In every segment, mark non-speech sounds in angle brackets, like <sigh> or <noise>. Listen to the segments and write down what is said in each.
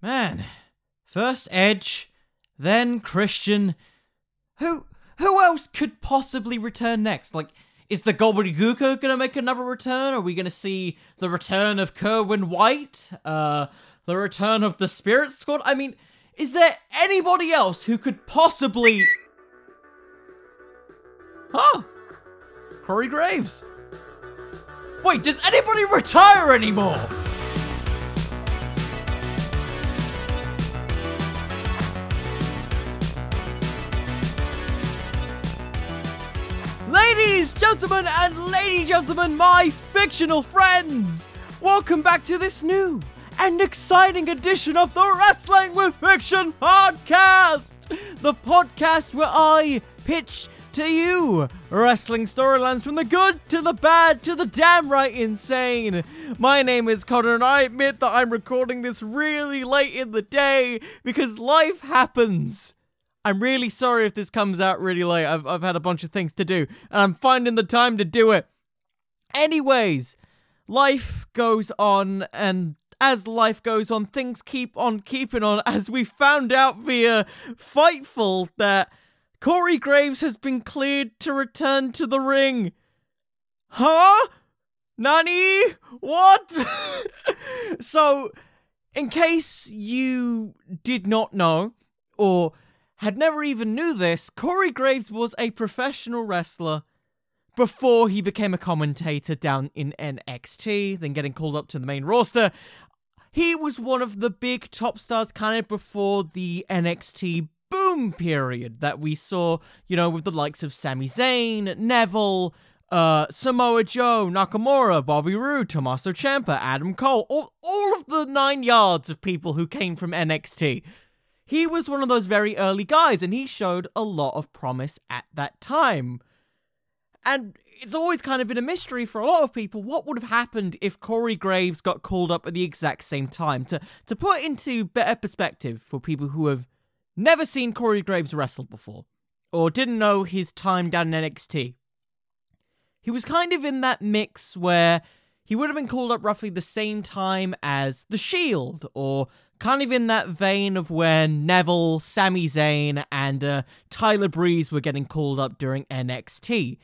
Man, first Edge, then Christian. Who who else could possibly return next? Like, is the Gobbledy Gooker gonna make another return? Are we gonna see the return of Kerwin White? Uh, the return of the Spirit Squad? I mean, is there anybody else who could possibly? Huh? Corey Graves. Wait, does anybody retire anymore? Ladies, gentlemen, and lady gentlemen, my fictional friends! Welcome back to this new and exciting edition of the Wrestling with Fiction podcast! The podcast where I pitch to you wrestling storylines from the good to the bad to the damn right insane. My name is Connor, and I admit that I'm recording this really late in the day because life happens. I'm really sorry if this comes out really late. I've, I've had a bunch of things to do, and I'm finding the time to do it. Anyways, life goes on, and as life goes on, things keep on keeping on, as we found out via Fightful that Corey Graves has been cleared to return to the ring. Huh? Nani? What? <laughs> so, in case you did not know, or had never even knew this, Corey Graves was a professional wrestler before he became a commentator down in NXT, then getting called up to the main roster. He was one of the big top stars kind of before the NXT boom period that we saw, you know, with the likes of Sami Zayn, Neville, uh, Samoa Joe, Nakamura, Bobby Roode, Tommaso Ciampa, Adam Cole, all, all of the nine yards of people who came from NXT he was one of those very early guys and he showed a lot of promise at that time. And it's always kind of been a mystery for a lot of people what would have happened if Corey Graves got called up at the exact same time. To to put into better perspective for people who have never seen Corey Graves wrestle before or didn't know his time down in NXT. He was kind of in that mix where he would have been called up roughly the same time as The Shield or kind of in that vein of when Neville, Sami Zayn, and uh, Tyler Breeze were getting called up during NXT.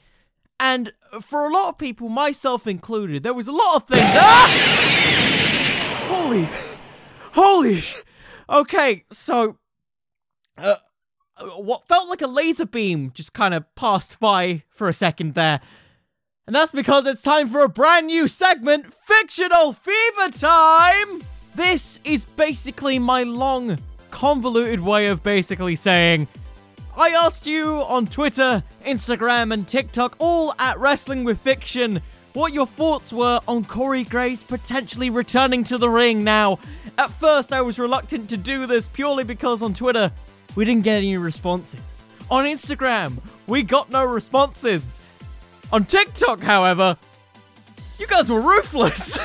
And for a lot of people, myself included, there was a lot of things. Ah! Holy, holy. Okay, so uh, what felt like a laser beam just kind of passed by for a second there. And that's because it's time for a brand new segment, Fictional Fever Time! This is basically my long, convoluted way of basically saying I asked you on Twitter, Instagram, and TikTok, all at Wrestling with Fiction, what your thoughts were on Corey Graves potentially returning to the ring now. At first, I was reluctant to do this purely because on Twitter, we didn't get any responses. On Instagram, we got no responses. On TikTok, however, you guys were ruthless.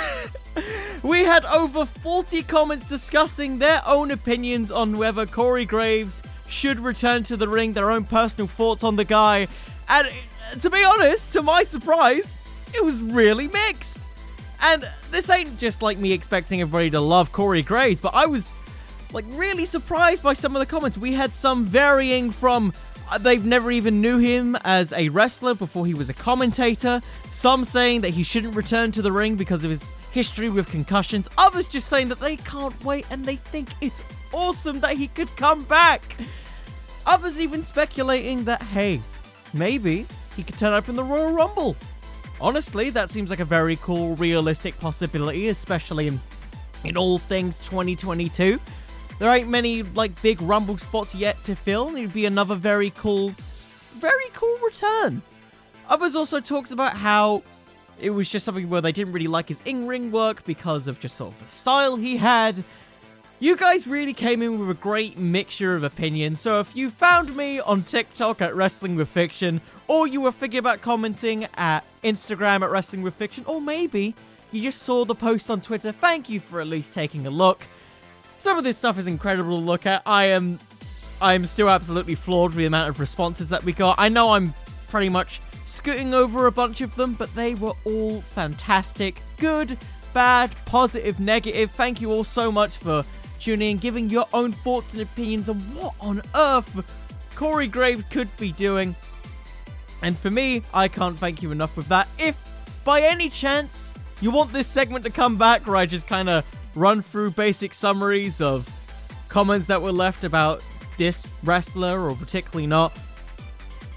<laughs> we had over 40 comments discussing their own opinions on whether Corey Graves should return to the ring, their own personal thoughts on the guy. And uh, to be honest, to my surprise, it was really mixed. And this ain't just like me expecting everybody to love Corey Graves, but I was like really surprised by some of the comments. We had some varying from Uh, they've never even knew him as a wrestler before he was a commentator. Some saying that he shouldn't return to the ring because of his history with concussions. Others just saying that they can't wait and they think it's awesome that he could come back. Others even speculating that, hey, maybe he could turn up in the Royal Rumble. Honestly, that seems like a very cool, realistic possibility, especially in, in all things 2022. There ain't many like big rumble spots yet to fill. and It'd be another very cool, very cool return. Others also talked about how it was just something where they didn't really like his in-ring work because of just sort of the style he had. You guys really came in with a great mixture of opinions, so if you found me on TikTok at Wrestling with Fiction, or you were thinking about commenting at Instagram at Wrestling with Fiction, or maybe you just saw the post on Twitter, thank you for at least taking a look. Some of this stuff is incredible to look at. I am I am still absolutely floored with the amount of responses that we got. I know I'm pretty much scooting over a bunch of them, but they were all fantastic. Good, bad, positive, negative. Thank you all so much for tuning in, giving your own thoughts and opinions on what on earth Corey Graves could be doing. And for me, I can't thank you enough with that. If by any chance you want this segment to come back where I just kind of run through basic summaries of comments that were left about this wrestler or particularly not,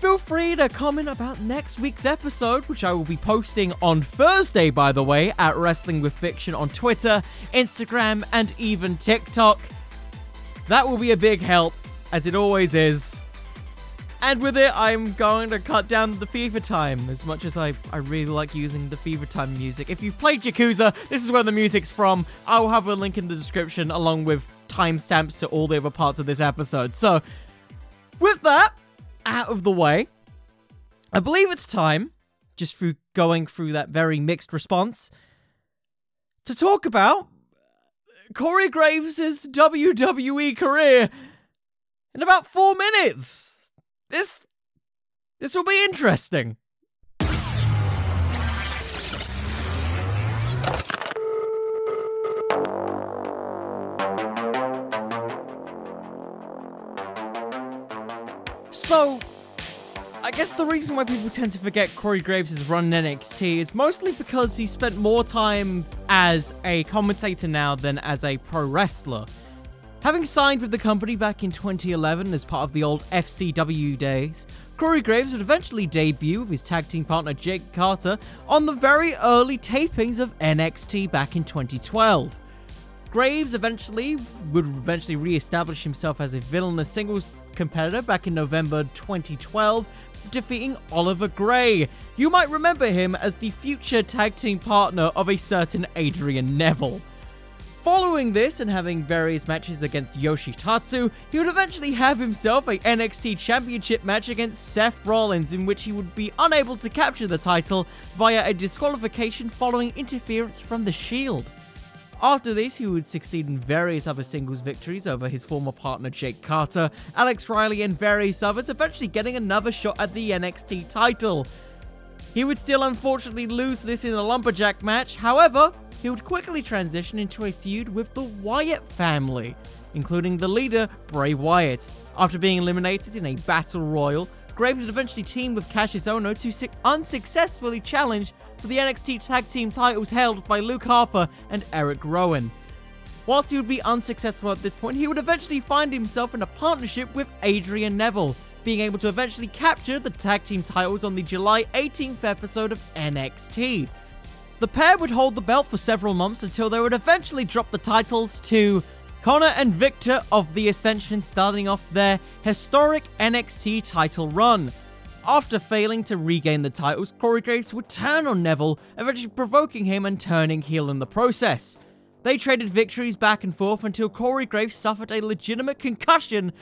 feel free to comment about next week's episode, which I will be posting on Thursday, by the way, at Wrestling with Fiction on Twitter, Instagram, and even TikTok. That will be a big help, as it always is. And with it, I'm going to cut down the Fever Time as much as I, I really like using the Fever Time music. If you've played Yakuza, this is where the music's from. I will have a link in the description along with timestamps to all the other parts of this episode. So, with that out of the way, I believe it's time, just through going through that very mixed response, to talk about Corey Graves' WWE career in about four minutes. This this will be interesting. So, I guess the reason why people tend to forget Corey Graves' run in NXT is mostly because he spent more time as a commentator now than as a pro wrestler. Having signed with the company back in 2011 as part of the old FCW days, Corey Graves would eventually debut with his tag team partner Jake Carter on the very early tapings of NXT back in 2012. Graves eventually would eventually re-establish himself as a villainous singles competitor back in November 2012, defeating Oliver Grey. You might remember him as the future tag team partner of a certain Adrian Neville. Following this and having various matches against Yoshitatsu, he would eventually have himself a NXT Championship match against Seth Rollins in which he would be unable to capture the title via a disqualification following interference from the Shield. After this, he would succeed in various other singles victories over his former partner Jake Carter, Alex Riley, and various others, eventually getting another shot at the NXT title. He would still unfortunately lose this in a lumberjack match, however, he would quickly transition into a feud with the Wyatt family, including the leader, Bray Wyatt. After being eliminated in a battle royal, Graves would eventually team with Kassius Ohno to su- unsuccessfully challenge for the NXT Tag Team titles held by Luke Harper and Eric Rowan. Whilst he would be unsuccessful at this point, he would eventually find himself in a partnership with Adrian Neville, being able to eventually capture the tag team titles on the July 18th episode of NXT. The pair would hold the belt for several months until they would eventually drop the titles to Konnor and Viktor of the Ascension starting off their historic NXT title run. After failing to regain the titles, Corey Graves would turn on Neville, eventually provoking him and turning heel in the process. They traded victories back and forth until Corey Graves suffered a legitimate concussion,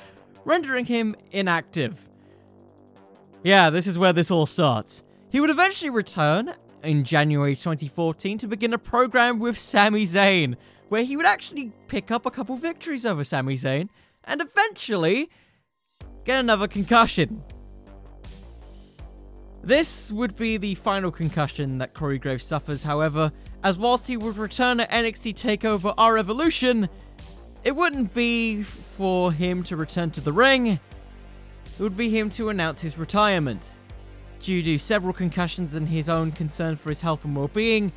rendering him inactive. Yeah, this is where this all starts. He would eventually return in January 2014 to begin a program with Sami Zayn, where he would actually pick up a couple victories over Sami Zayn and eventually get another concussion. This would be the final concussion that Corey Graves suffers, however, as whilst he would return at NXT TakeOver R Evolution, it wouldn't be for him to return to the ring, it would be him to announce his retirement. Due to several concussions and his own concern for his health and well being,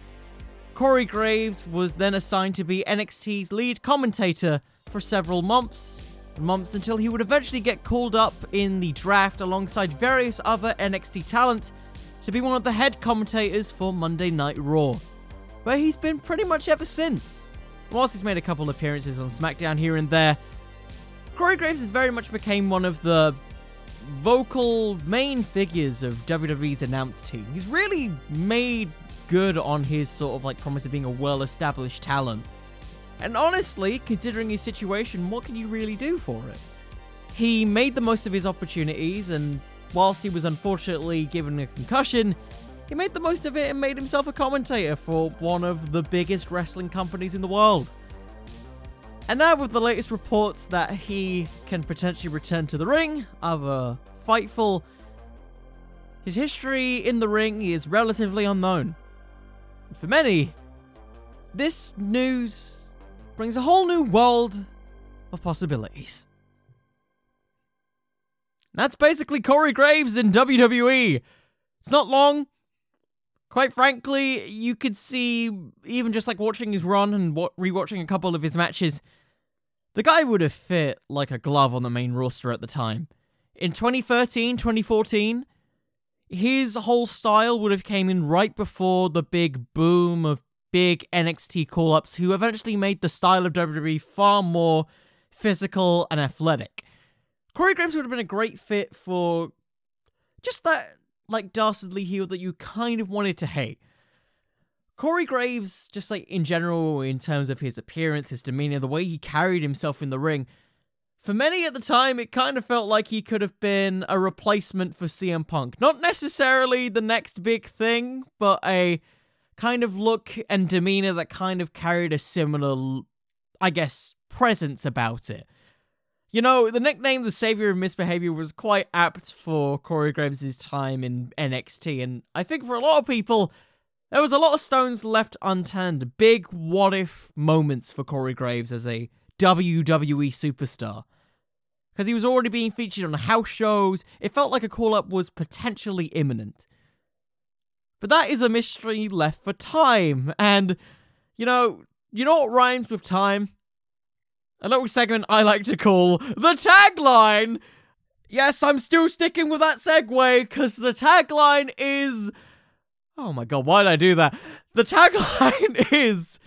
Corey Graves was then assigned to be NXT's lead commentator for several months, months until he would eventually get called up in the draft alongside various other NXT talent to be one of the head commentators for Monday Night Raw, where he's been pretty much ever since. Whilst he's made a couple appearances on SmackDown here and there, Corey Graves has very much became one of the vocal main figures of WWE's announced team. He's really made good on his sort of like promise of being a well established talent. And honestly, considering his situation, what can you really do for it? He made the most of his opportunities, and whilst he was unfortunately given a concussion, he made the most of it and made himself a commentator for one of the biggest wrestling companies in the world. And now, with the latest reports that he can potentially return to the ring, other Fightful, his history in the ring is relatively unknown. For many, this news brings a whole new world of possibilities. That's basically Corey Graves in WWE. It's not long. Quite frankly, you could see, even just like watching his run and rewatching a couple of his matches, the guy would have fit like a glove on the main roster at the time. In 2013, 2014, his whole style would have came in right before the big boom of big NXT call-ups who eventually made the style of WWE far more physical and athletic. Corey Graves would have been a great fit for just that like dastardly heel that you kind of wanted to hate. Corey Graves, just like in general, in terms of his appearance, his demeanor, the way he carried himself in the ring, for many at the time, it kind of felt like he could have been a replacement for CM Punk. Not necessarily the next big thing, but a kind of look and demeanor that kind of carried a similar, I guess, presence about it. You know, the nickname the Savior of Misbehavior was quite apt for Corey Graves' time in NXT, and I think for a lot of people, there was a lot of stones left unturned. Big what if moments for Corey Graves as a WWE superstar because he was already being featured on house shows. It felt like a call up was potentially imminent. But that is a mystery left for time. And, you know, you know what rhymes with time? A little segment I like to call the tagline. Yes, I'm still sticking with that segue because the tagline is. Oh my god, why did I do that? The tagline <laughs> is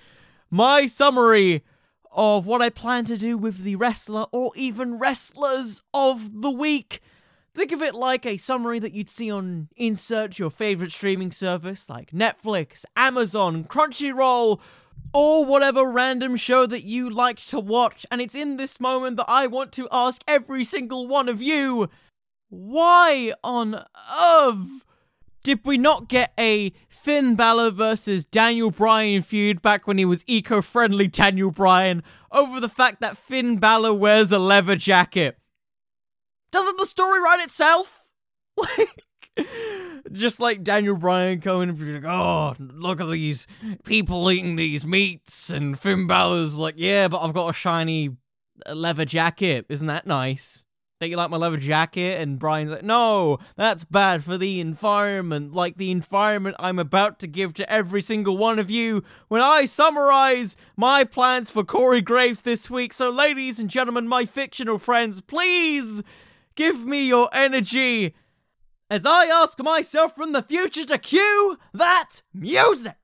my summary of what I plan to do with the wrestler or even wrestlers of the week. Think of it like a summary that you'd see on insert your favorite streaming service like Netflix, Amazon, Crunchyroll, or whatever random show that you like to watch. And it's in this moment that I want to ask every single one of you why on earth did we not get a Finn Balor versus Daniel Bryan feud back when he was eco friendly Daniel Bryan over the fact that Finn Balor wears a leather jacket? Doesn't the story write itself? <laughs> Like, just like Daniel Bryan going and being like, oh, look at these people eating these meats, and Finn Balor's like, yeah, but I've got a shiny uh, leather jacket. Isn't that nice? Don't you like my leather jacket? And Bryan's like, no, that's bad for the environment, like the environment I'm about to give to every single one of you when I summarize my plans for Corey Graves this week. So, ladies and gentlemen, my fictional friends, please give me your energy as I ask myself from the future to cue that music.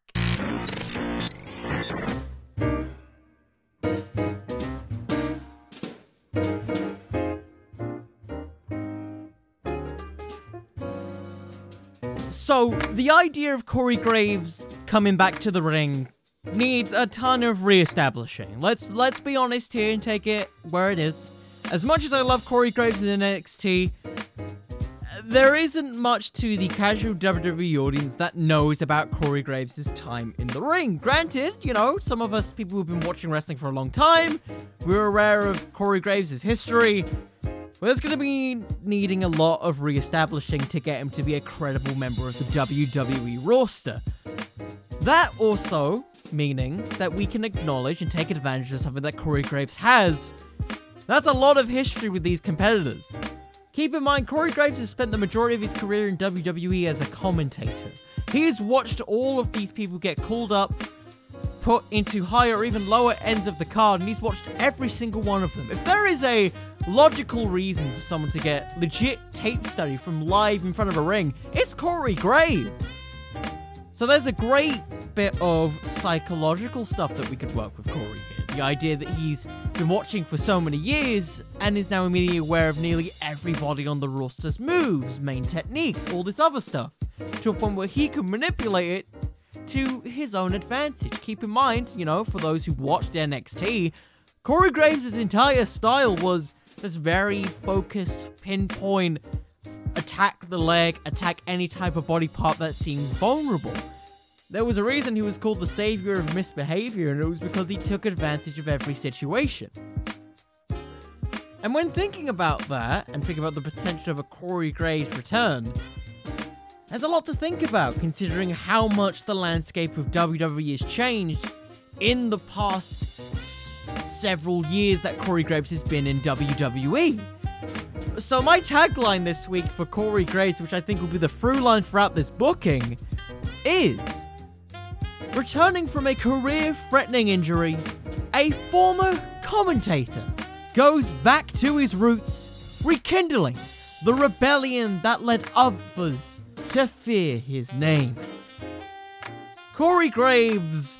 So, the idea of Corey Graves coming back to the ring needs a ton of re-establishing. Let's let's be honest here and take it where it is. As much as I love Corey Graves in NXT, there isn't much to the casual WWE audience that knows about Corey Graves' time in the ring. Granted, you know, some of us people who've been watching wrestling for a long time, we're aware of Corey Graves' history, well, there's going to be needing a lot of re-establishing to get him to be a credible member of the WWE roster. That also meaning that we can acknowledge and take advantage of something that Corey Graves has. That's a lot of history with these competitors. Keep in mind, Corey Graves has spent the majority of his career in WWE as a commentator. He's watched all of these people get called up, put into higher or even lower ends of the card, and he's watched every single one of them. If there is a logical reason for someone to get legit tape study from live in front of a ring, it's Corey Graves. So there's a great bit of psychological stuff that we could work with Corey. The idea that he's been watching for so many years and is now immediately aware of nearly everybody on the roster's moves, main techniques, all this other stuff, to a point where he can manipulate it to his own advantage. Keep in mind, you know, for those who watched NXT, Corey Graves' entire style was this very focused, pinpoint attack the leg, attack any type of body part that seems vulnerable. There was a reason he was called the savior of misbehavior, and it was because he took advantage of every situation. And when thinking about that, and thinking about the potential of a Corey Graves return, there's a lot to think about considering how much the landscape of WWE has changed in the past several years that Corey Graves has been in WWE. So, my tagline this week for Corey Graves, which I think will be the through line throughout this booking, is Returning from a career threatening injury, a former commentator goes back to his roots, rekindling the rebellion that led others to fear his name. Corey Graves,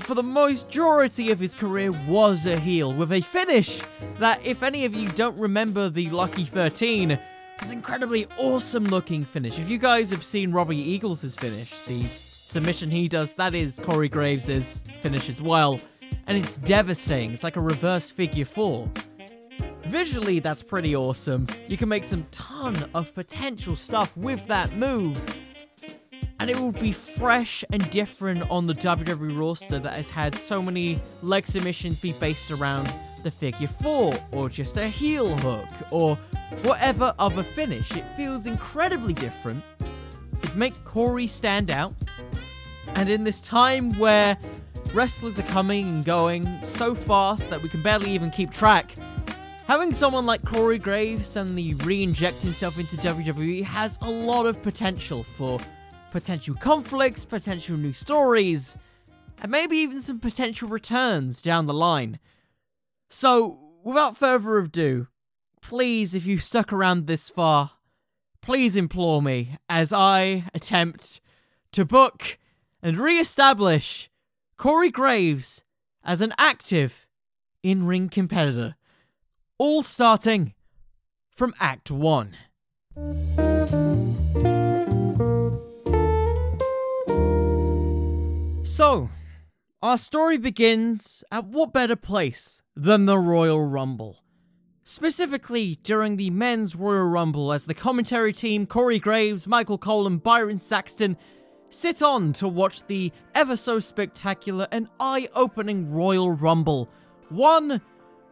for the majority of his career, was a heel, with a finish that, if any of you don't remember the Lucky 13, was incredibly awesome looking finish. If you guys have seen Robbie Eagles' finish, the submission he does, that is Corey Graves' finish as well. And it's devastating. It's like a reverse figure four. Visually, that's pretty awesome. You can make some ton of potential stuff with that move and it will be fresh and different on the WWE roster that has had so many leg submissions be based around the figure four, or just a heel hook, or whatever other finish. It feels incredibly different. It'd make Corey stand out, and in this time where wrestlers are coming and going so fast that we can barely even keep track, having someone like Corey Graves suddenly re-inject himself into WWE has a lot of potential for potential conflicts, potential new stories, and maybe even some potential returns down the line. So, without further ado, please, if you've stuck around this far, please implore me as I attempt to book and re establish Corey Graves as an active in ring competitor. All starting from Act 1. So, our story begins at what better place than the Royal Rumble? Specifically, during the men's Royal Rumble, as the commentary team, Corey Graves, Michael Cole, and Byron Saxton sit on to watch the ever so spectacular and eye opening Royal Rumble. One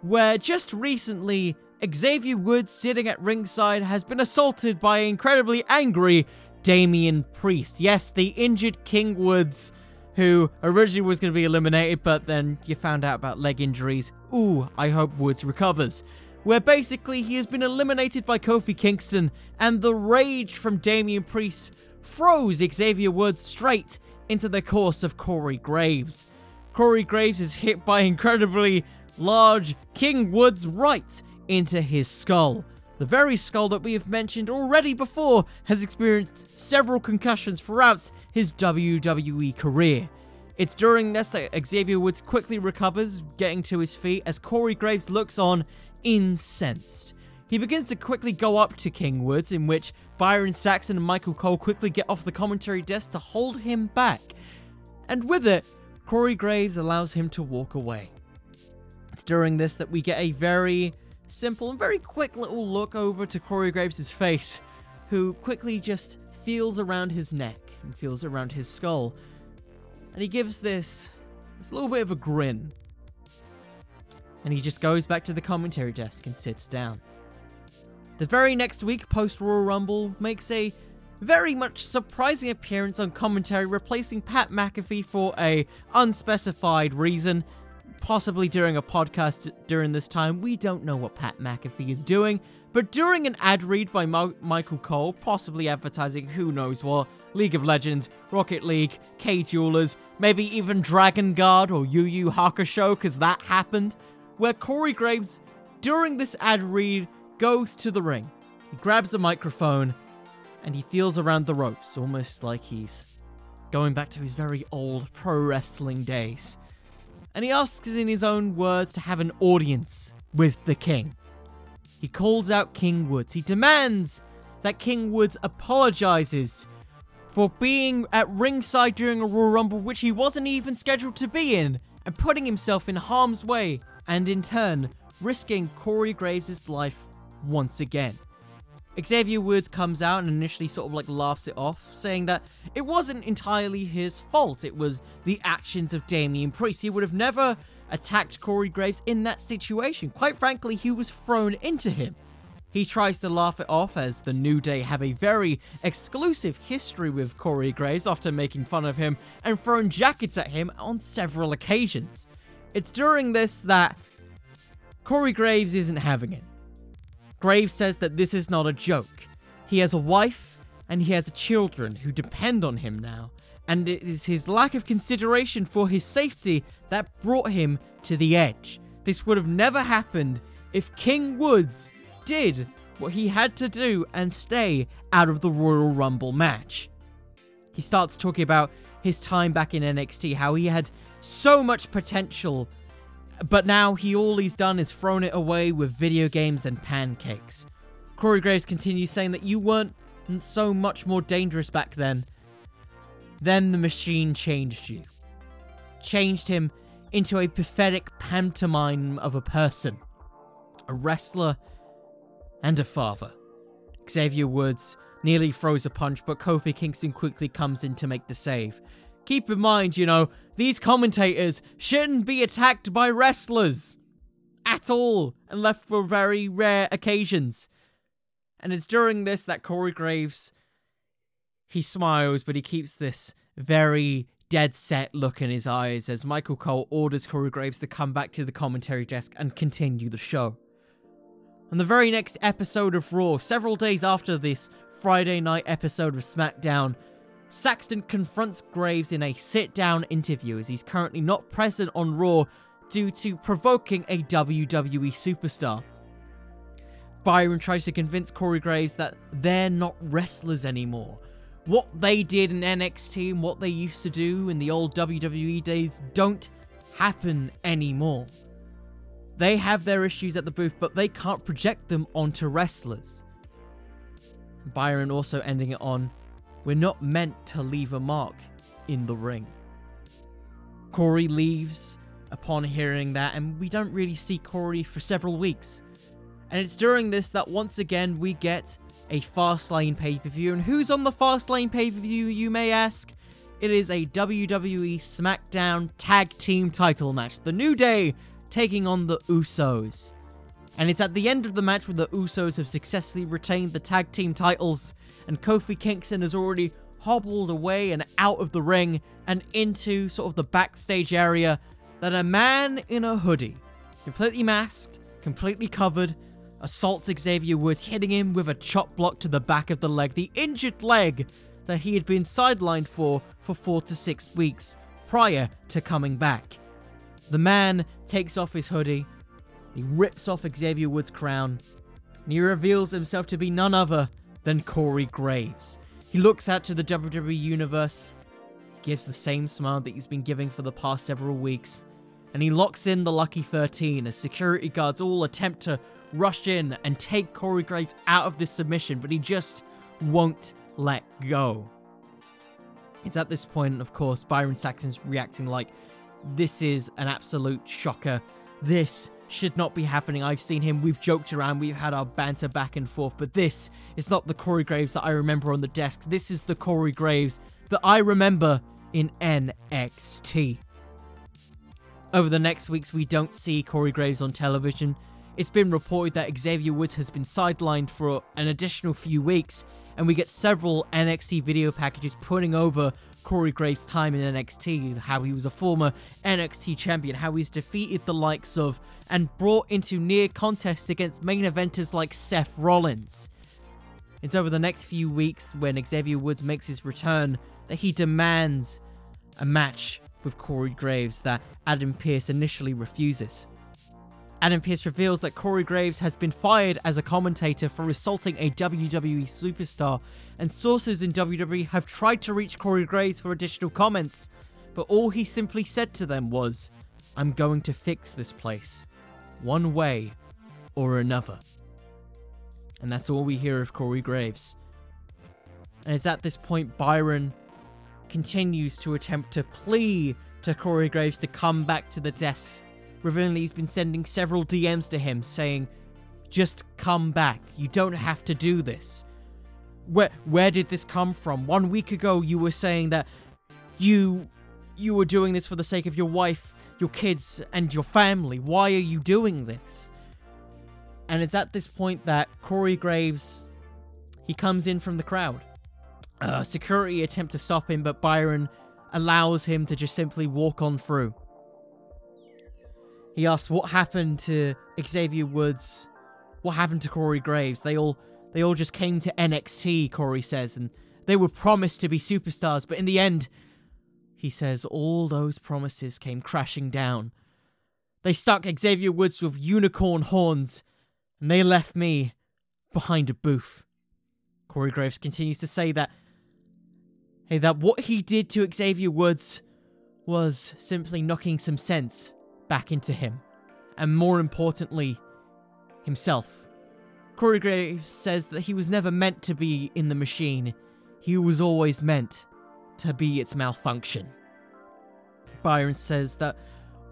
where just recently Xavier Woods, sitting at ringside, has been assaulted by incredibly angry Damian Priest. Yes, the injured King Woods who originally was going to be eliminated, but then you found out about leg injuries. Ooh, I hope Woods recovers. Where basically he has been eliminated by Kofi Kingston, and the rage from Damian Priest froze Xavier Woods straight into the course of Corey Graves. Corey Graves is hit by incredibly large King Woods right into his skull. The very skull that we have mentioned already before has experienced several concussions throughout his WWE career. It's during this that Xavier Woods quickly recovers, getting to his feet as Corey Graves looks on, incensed. He begins to quickly go up to King Woods, in which Byron Saxton and Michael Cole quickly get off the commentary desk to hold him back. And with it, Corey Graves allows him to walk away. It's during this that we get a very simple and very quick little look over to Corey Graves' face, who quickly just feels around his neck and feels around his skull. And he gives this, this little bit of a grin. And he just goes back to the commentary desk and sits down. The very next week, post Royal Rumble makes a very much surprising appearance on commentary, replacing Pat McAfee for a unspecified reason. Possibly during a podcast during this time, we don't know what Pat McAfee is doing, but during an ad read by Mo- Michael Cole, possibly advertising who knows what, League of Legends, Rocket League, Kay Jewelers, maybe even Dragon Guard or Yu Yu Hakusho, because that happened, where Corey Graves, during this ad read, goes to the ring. He grabs a microphone and he feels around the ropes, almost like he's going back to his very old pro wrestling days. And he asks in his own words to have an audience with the king. He calls out King Woods. He demands that King Woods apologizes for being at ringside during a Royal Rumble which he wasn't even scheduled to be in, and putting himself in harm's way, and in turn, risking Corey Graves' life once again. Xavier Woods comes out and initially sort of like laughs it off, saying that it wasn't entirely his fault, it was the actions of Damian Priest. He would have never attacked Corey Graves in that situation. Quite frankly, he was thrown into him. He tries to laugh it off as the New Day have a very exclusive history with Corey Graves after making fun of him and throwing jackets at him on several occasions. It's during this that Corey Graves isn't having it. Graves says that this is not a joke. He has a wife and he has children who depend on him now, and it is his lack of consideration for his safety that brought him to the edge. This would have never happened if King Woods did what he had to do and stay out of the Royal Rumble match. He starts talking about his time back in NXT, how he had so much potential, but now he all he's done is thrown it away with video games and pancakes. Corey Graves continues saying that you weren't so much more dangerous back then. Then the machine changed you. Changed him into a pathetic pantomime of a person. A wrestler and a father. Xavier Woods nearly throws a punch, but Kofi Kingston quickly comes in to make the save. Keep in mind, you know, these commentators shouldn't be attacked by wrestlers at all, and left for very rare occasions. And it's during this that Corey Graves he smiles, but he keeps this very dead set look in his eyes as Michael Cole orders Corey Graves to come back to the commentary desk and continue the show. On the very next episode of Raw, several days after this Friday night episode of SmackDown, Saxton confronts Graves in a sit down interview as he's currently not present on Raw due to provoking a WWE superstar. Byron tries to convince Corey Graves that they're not wrestlers anymore. What they did in NXT and what they used to do in the old WWE days don't happen anymore. They have their issues at the booth, but they can't project them onto wrestlers. Byron also ending it on, We're not meant to leave a mark in the ring. Corey leaves upon hearing that, and we don't really see Corey for several weeks. And it's during this that once again we get a Fastlane pay per view. And who's on the Fastlane pay per view, you may ask? It is a WWE SmackDown Tag Team title match. The New Day taking on the Usos. And it's at the end of the match where the Usos have successfully retained the tag team titles, and Kofi Kingston has already hobbled away and out of the ring and into sort of the backstage area that a man in a hoodie, completely masked, completely covered, assaults Xavier Woods, hitting him with a chop block to the back of the leg, the injured leg that he had been sidelined for for four to six weeks prior to coming back. The man takes off his hoodie, he rips off Xavier Woods' crown, and he reveals himself to be none other than Corey Graves. He looks out to the WWE Universe, gives the same smile that he's been giving for the past several weeks, and he locks in the Lucky 13 as security guards all attempt to rush in and take Corey Graves out of this submission, but he just won't let go. It's at this point, of course, Byron Saxton's reacting like, this is an absolute shocker. This should not be happening. I've seen him, we've joked around, we've had our banter back and forth, but this is not the Corey Graves that I remember on the desk. This is the Corey Graves that I remember in NXT. Over the next weeks, we don't see Corey Graves on television. It's been reported that Xavier Woods has been sidelined for an additional few weeks, and we get several NXT video packages putting over Corey Graves' time in NXT, how he was a former NXT champion, how he's defeated the likes of and brought into near contests against main eventers like Seth Rollins. It's over the next few weeks when Xavier Woods makes his return that he demands a match with Corey Graves that Adam Pearce initially refuses. Adam Pearce reveals that Corey Graves has been fired as a commentator for assaulting a WWE superstar, and sources in WWE have tried to reach Corey Graves for additional comments, but all he simply said to them was, I'm going to fix this place, one way or another. And that's all we hear of Corey Graves. And it's at this point Byron continues to attempt to plea to Corey Graves to come back to the desk revealing that he's been sending several DMs to him saying, just come back. You don't have to do this. Where where did this come from? One week ago you were saying that you you were doing this for the sake of your wife, your kids, and your family. Why are you doing this? And it's at this point that Corey Graves he comes in from the crowd. Uh, security attempt to stop him, but Byron allows him to just simply walk on through. He asks what happened to Xavier Woods, what happened to Corey Graves. They all they all just came to NXT, Corey says, and they were promised to be superstars, but in the end, he says all those promises came crashing down. They stuck Xavier Woods with unicorn horns, and they left me behind a booth. Corey Graves continues to say that hey, that what he did to Xavier Woods was simply knocking some sense back into him, and more importantly, himself. Corey Graves says that he was never meant to be in the machine, he was always meant to be its malfunction. Byron says that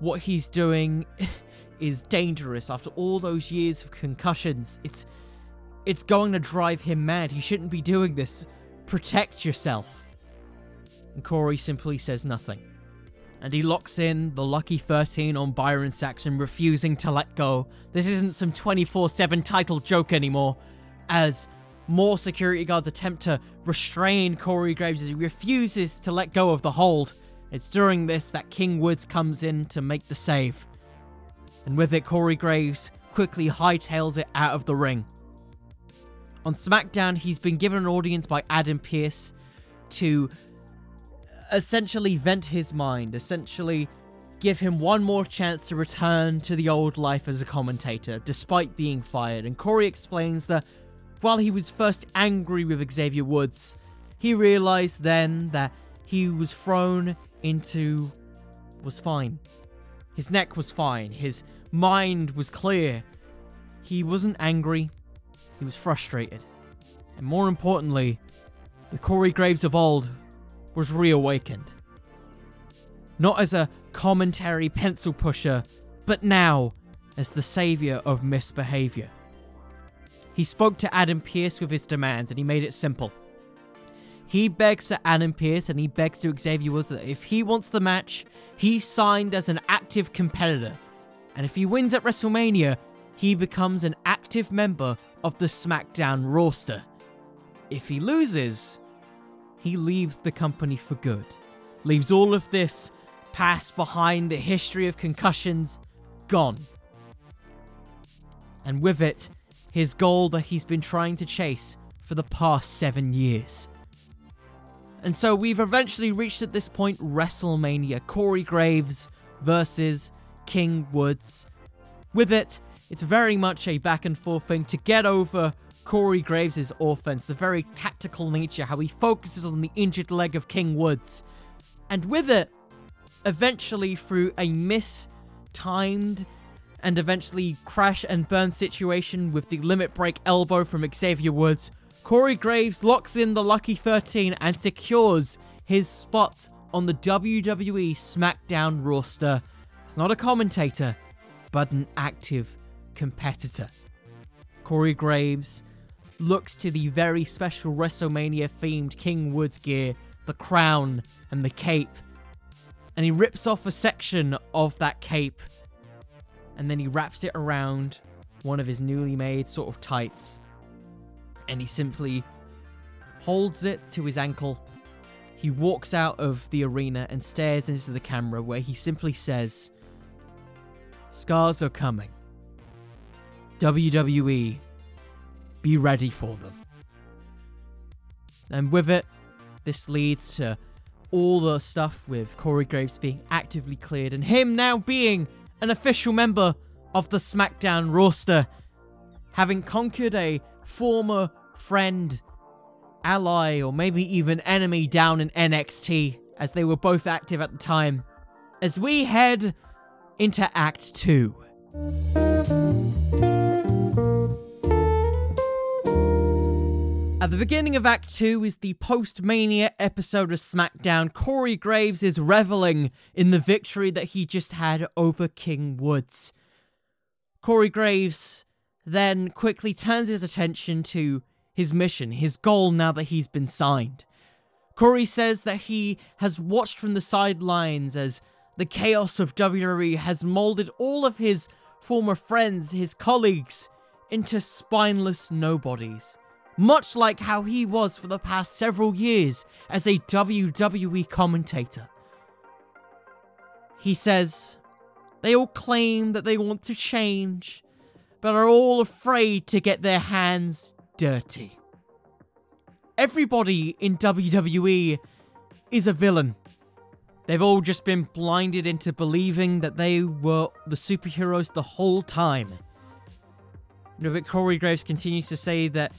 what he's doing <laughs> is dangerous after all those years of concussions. It's it's going to drive him mad. He shouldn't be doing this. Protect yourself. And Corey simply says nothing. And he locks in the lucky 13 on Byron Saxton, refusing to let go. This isn't some 24 7 title joke anymore, as more security guards attempt to restrain Corey Graves as he refuses to let go of the hold. It's during this that King Woods comes in to make the save. And with it, Corey Graves quickly hightails it out of the ring. On SmackDown, he's been given an audience by Adam Pearce to essentially vent his mind, essentially give him one more chance to return to the old life as a commentator, despite being fired. And Corey explains that while he was first angry with Xavier Woods, he realized then that he was thrown into was fine. His neck was fine, his mind was clear. He wasn't angry, he was frustrated. And more importantly, the Corey Graves of old was reawakened. Not as a commentary pencil pusher, but now as the savior of misbehavior. He spoke to Adam Pearce with his demands and he made it simple. He begs to Adam Pearce and he begs to Xavier Woods that if he wants the match, he's signed as an active competitor. And if he wins at WrestleMania, he becomes an active member of the SmackDown roster. If he loses, he leaves the company for good. Leaves all of this past behind, the history of concussions gone. And with it, his goal that he's been trying to chase for the past seven years. And so we've eventually reached at this point WrestleMania Corey Graves versus King Woods. With it, it's very much a back and forth thing to get over Corey Graves' offense, the very tactical nature, how he focuses on the injured leg of King Woods. And with it, eventually through a mistimed and eventually crash and burn situation with the limit break elbow from Xavier Woods, Corey Graves locks in the Lucky 13 and secures his spot on the WWE SmackDown roster. It's not a commentator, but an active competitor. Corey Graves looks to the very special WrestleMania themed King Woods gear, the crown and the cape. And he rips off a section of that cape and then he wraps it around one of his newly made sort of tights. And he simply holds it to his ankle. He walks out of the arena and stares into the camera where he simply says, Scars are coming. WWE be ready for them. And with it, this leads to all the stuff with Corey Graves being actively cleared and him now being an official member of the SmackDown roster, having conquered a former friend, ally, or maybe even enemy down in NXT, as they were both active at the time, as we head into Act 2. At the beginning of Act 2 is the post Mania episode of SmackDown. Corey Graves is reveling in the victory that he just had over King Woods. Corey Graves then quickly turns his attention to his mission, his goal now that he's been signed. Corey says that he has watched from the sidelines as the chaos of WWE has molded all of his former friends, his colleagues, into spineless nobodies much like how he was for the past several years as a WWE commentator. He says They all claim that they want to change, but are all afraid to get their hands dirty. Everybody in WWE is a villain. They've all just been blinded into believing that they were the superheroes the whole time. Know, Corey Graves continues to say that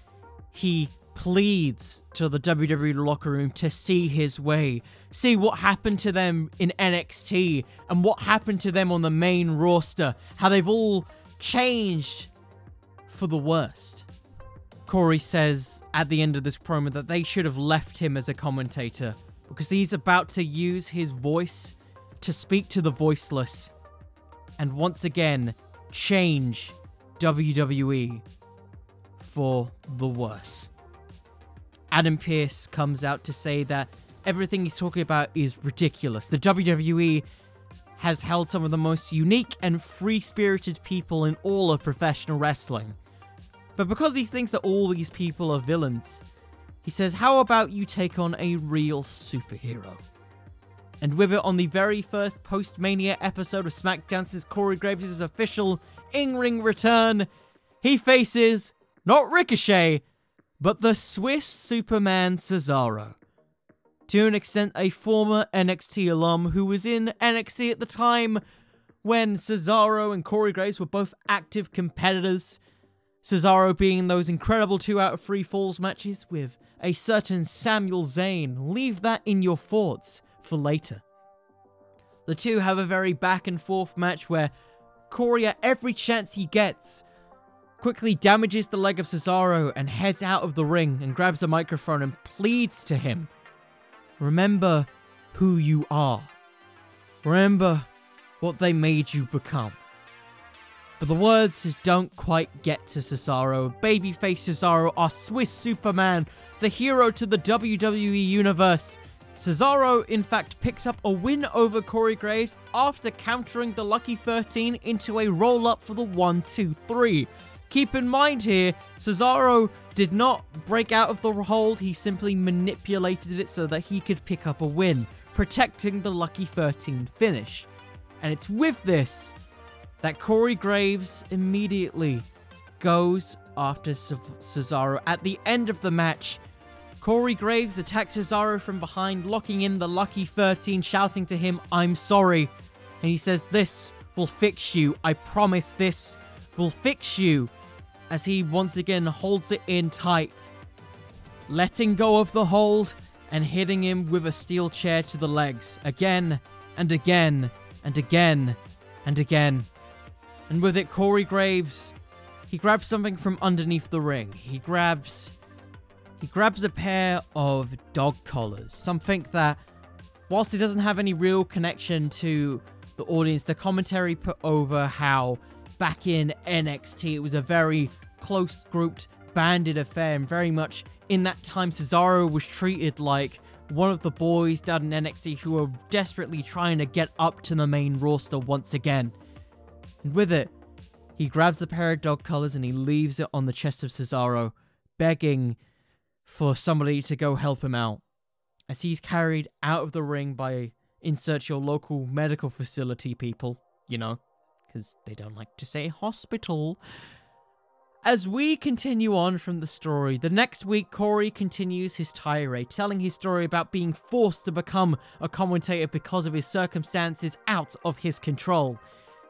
he pleads to the WWE locker room to see his way, see what happened to them in NXT and what happened to them on the main roster, how they've all changed for the worst. Corey says at the end of this promo that they should have left him as a commentator because he's about to use his voice to speak to the voiceless and once again change WWE for the worse. Adam Pearce comes out to say that everything he's talking about is ridiculous. The WWE has held some of the most unique and free spirited people in all of professional wrestling. But because he thinks that all these people are villains, he says, How about you take on a real superhero? And with it, on the very first post Mania episode of SmackDown since Corey Graves' official in ring return, he faces not Ricochet, but the Swiss Superman Cesaro. To an extent, a former NXT alum who was in NXT at the time when Cesaro and Corey Graves were both active competitors Cesaro being in those incredible 2 out of 3 falls matches with a certain Samuel Zane. Leave that in your thoughts for later. The two have a very back and forth match where Corey, at every chance he gets, quickly damages the leg of Cesaro and heads out of the ring and grabs a microphone and pleads to him Remember who you are. Remember what they made you become. But the words don't quite get to Cesaro. Babyface Cesaro, our Swiss Superman, the hero to the WWE Universe. Cesaro, in fact, picks up a win over Corey Graves after countering the Lucky 13 into a roll up for the 1 2 3. Keep in mind here, Cesaro did not break out of the hold, he simply manipulated it so that he could pick up a win, protecting the Lucky 13 finish. And it's with this that Corey Graves immediately goes after Cesaro. At the end of the match, Corey Graves attacks Cesaro from behind, locking in the Lucky 13, shouting to him, I'm sorry. And he says, This will fix you. I promise this will fix you. As he once again holds it in tight, letting go of the hold and hitting him with a steel chair to the legs again and again and again and again. And with it, Corey Graves, he grabs something from underneath the ring. He grabs. He grabs a pair of dog collars. Something that, whilst it doesn't have any real connection to the audience, the commentary put over how back in NXT it was a very close grouped, banded affair, and very much in that time Cesaro was treated like one of the boys down in NXT who were desperately trying to get up to the main roster once again. And with it, he grabs the pair of dog collars and he leaves it on the chest of Cesaro, begging for somebody to go help him out. As he's carried out of the ring by insert your local medical facility people, you know, because they don't like to say hospital. As we continue on from the story, the next week Corey continues his tirade, telling his story about being forced to become a commentator because of his circumstances out of his control.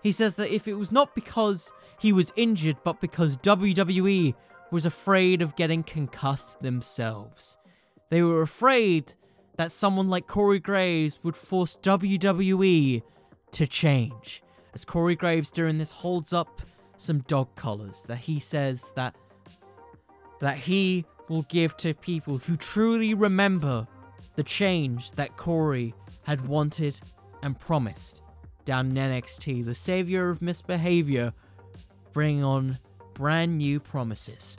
He says that if it was not because he was injured, but because WWE was afraid of getting concussed themselves, they were afraid that someone like Corey Graves would force WWE to change. As Corey Graves during this holds up some dog collars that he says that that he will give to people who truly remember the change that Corey had wanted and promised down in NXT, the savior of misbehavior, bringing on brand new promises.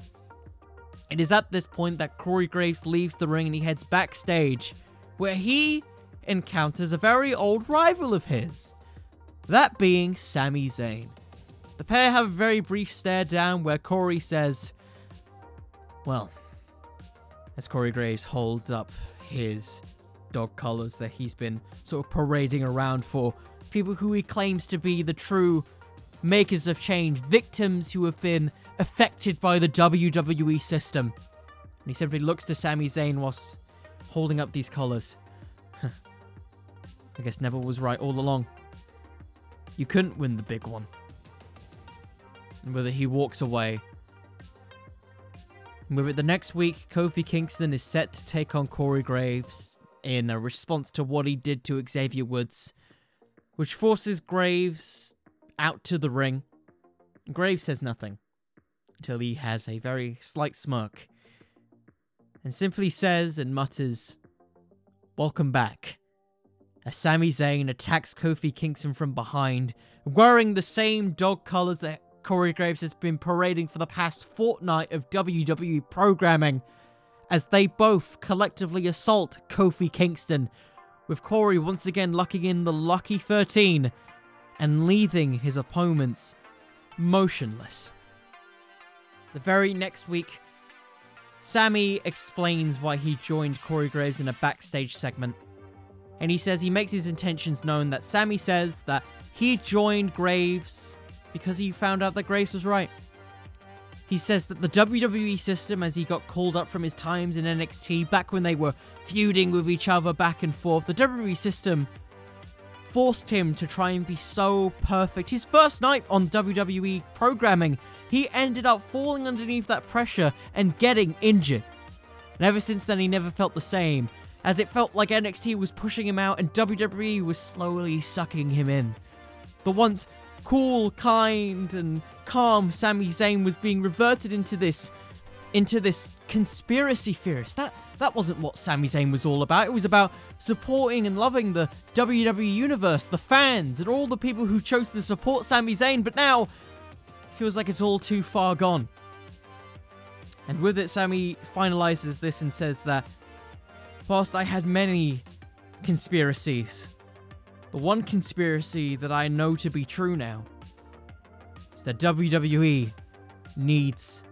It is at this point that Corey Graves leaves the ring and he heads backstage, where he encounters a very old rival of his, that being Sami Zayn. The pair have a very brief stare down where Corey says, Well, as Corey Graves holds up his dog collars that he's been sort of parading around for people who he claims to be the true makers of change, victims who have been affected by the WWE system. And he simply looks to Sami Zayn whilst holding up these collars. <laughs> I guess Neville was right all along. You couldn't win the big one. And it, he walks away. And with it, the next week, Kofi Kingston is set to take on Corey Graves in a response to what he did to Xavier Woods, which forces Graves out to the ring. Graves says nothing until he has a very slight smirk and simply says and mutters, Welcome back. As Sami Zayn attacks Kofi Kingston from behind, wearing the same dog collars that Corey Graves has been parading for the past fortnight of WWE programming, as they both collectively assault Kofi Kingston, with Corey once again locking in the Lucky 13 and leaving his opponents motionless. The very next week, Sami explains why he joined Corey Graves in a backstage segment. And he says he makes his intentions known that Sami says that he joined Graves because he found out that Graves was right. He says that the WWE system, as he got called up from his times in NXT back when they were feuding with each other back and forth, the WWE system forced him to try and be so perfect. His first night on WWE programming, he ended up falling underneath that pressure and getting injured. And ever since then, he never felt the same, as it felt like NXT was pushing him out and WWE was slowly sucking him in. The once cool, kind, and calm Sami Zayn was being reverted into this into this conspiracy theorist. That that wasn't what Sami Zayn was all about. It was about supporting and loving the WWE universe, the fans, and all the people who chose to support Sami Zayn, but now feels like it's all too far gone. And with it, Sami finalizes this and says that whilst I had many conspiracies, the one conspiracy that I know to be true now is that WWE needs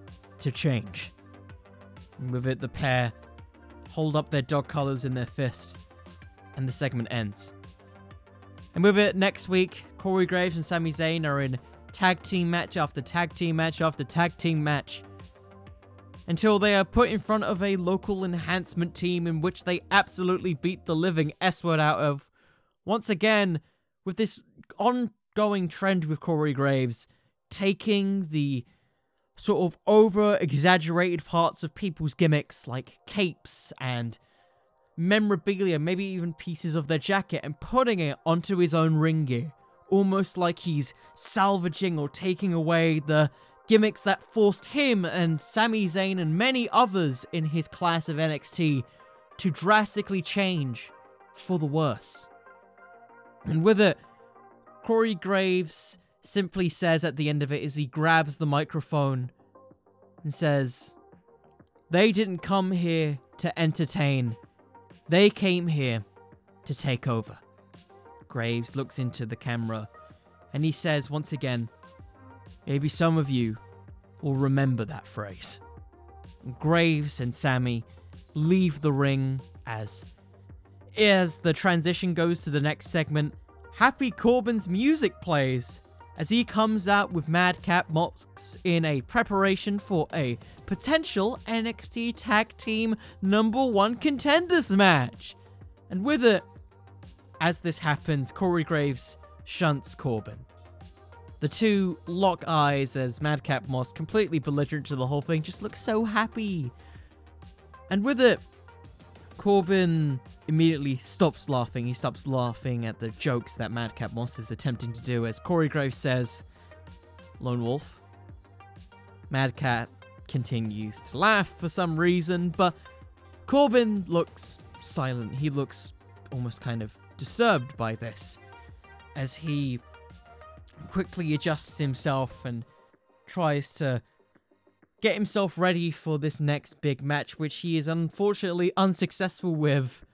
to change. And with it, the pair hold up their dog collars in their fist, and the segment ends. And with it, next week, Corey Graves and Sami Zayn are in tag team match after tag team match after tag team match. Until they are put in front of a local enhancement team in which they absolutely beat the living S word out of. Once again, with this ongoing trend with Corey Graves, taking the sort of over exaggerated parts of people's gimmicks like capes and memorabilia, maybe even pieces of their jacket, and putting it onto his own ring gear. Almost like he's salvaging or taking away the gimmicks that forced him and Sami Zayn and many others in his class of NXT to drastically change for the worse. And with it, Corey Graves simply says at the end of it as he grabs the microphone and says, They didn't come here to entertain, they came here to take over. Graves looks into the camera and he says once again, Maybe some of you will remember that phrase. Graves and Sami leave the ring as as the transition goes to the next segment, Happy Corbin's music plays as he comes out with Madcap Moss in a preparation for a potential NXT Tag Team number one contenders match. And with it, as this happens, Corey Graves shunts Corbin. The two lock eyes as Madcap Moss, completely belligerent to the whole thing, just looks so happy. And with it, Corbin immediately stops laughing. He stops laughing at the jokes that Madcap Moss is attempting to do as Corey Graves says, Lone Wolf. Madcap continues to laugh for some reason, but Corbin looks silent. He looks almost kind of disturbed by this as he quickly adjusts himself and tries to get himself ready for this next big match, which he is unfortunately unsuccessful with,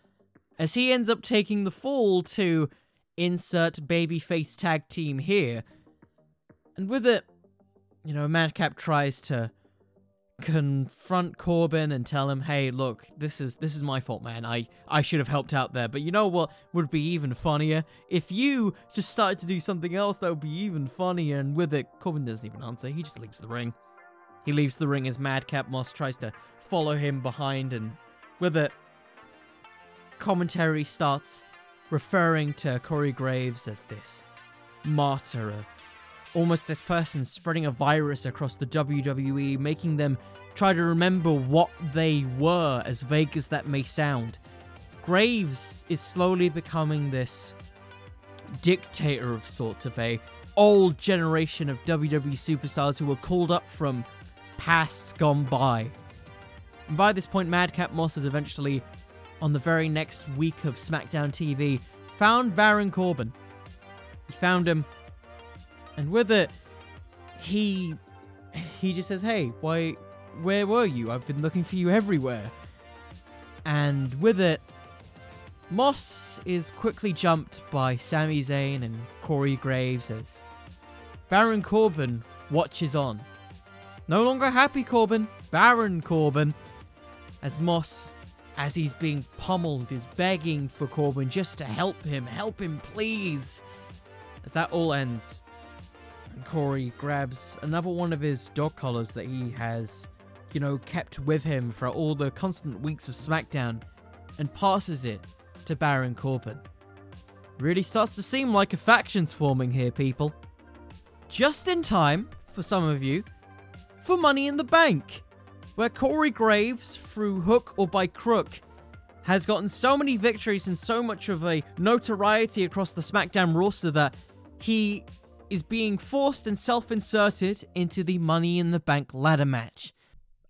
as he ends up taking the fall to insert babyface tag team here. And with it, you know, Madcap tries to confront Corbin and tell him, "Hey, look, this is this is my fault, man. I I should have helped out there. But you know what would be even funnier if you just started to do something else that would be even funnier." And with it, Corbin doesn't even answer. He just leaves the ring. He leaves the ring as Madcap Moss tries to follow him behind, and with it, commentary starts referring to Corey Graves as this martyr, almost this person spreading a virus across the WWE, making them try to remember what they were, as vague as that may sound. Graves is slowly becoming this dictator of sorts of a old generation of WWE superstars who were called up from past gone by. And by this point, Madcap Moss has eventually, on the very next week of SmackDown TV, found Baron Corbin. He found him, and with it, he he just says, "Hey, why? Where were you? I've been looking for you everywhere." And with it, Moss is quickly jumped by Sami Zayn and Corey Graves as Baron Corbin watches on. No longer happy Corbin, Baron Corbin, as Moss, as he's being pummeled, is begging for Corbin just to help him, help him, please. As that all ends, Corey grabs another one of his dog collars that he has, you know, kept with him for all the constant weeks of SmackDown and passes it to Baron Corbin. Really starts to seem like a faction's forming here, people. Just in time, for some of you, for Money in the Bank, where Corey Graves, through hook or by crook, has gotten so many victories and so much of a notoriety across the SmackDown roster that he is being forced and self inserted into the Money in the Bank ladder match.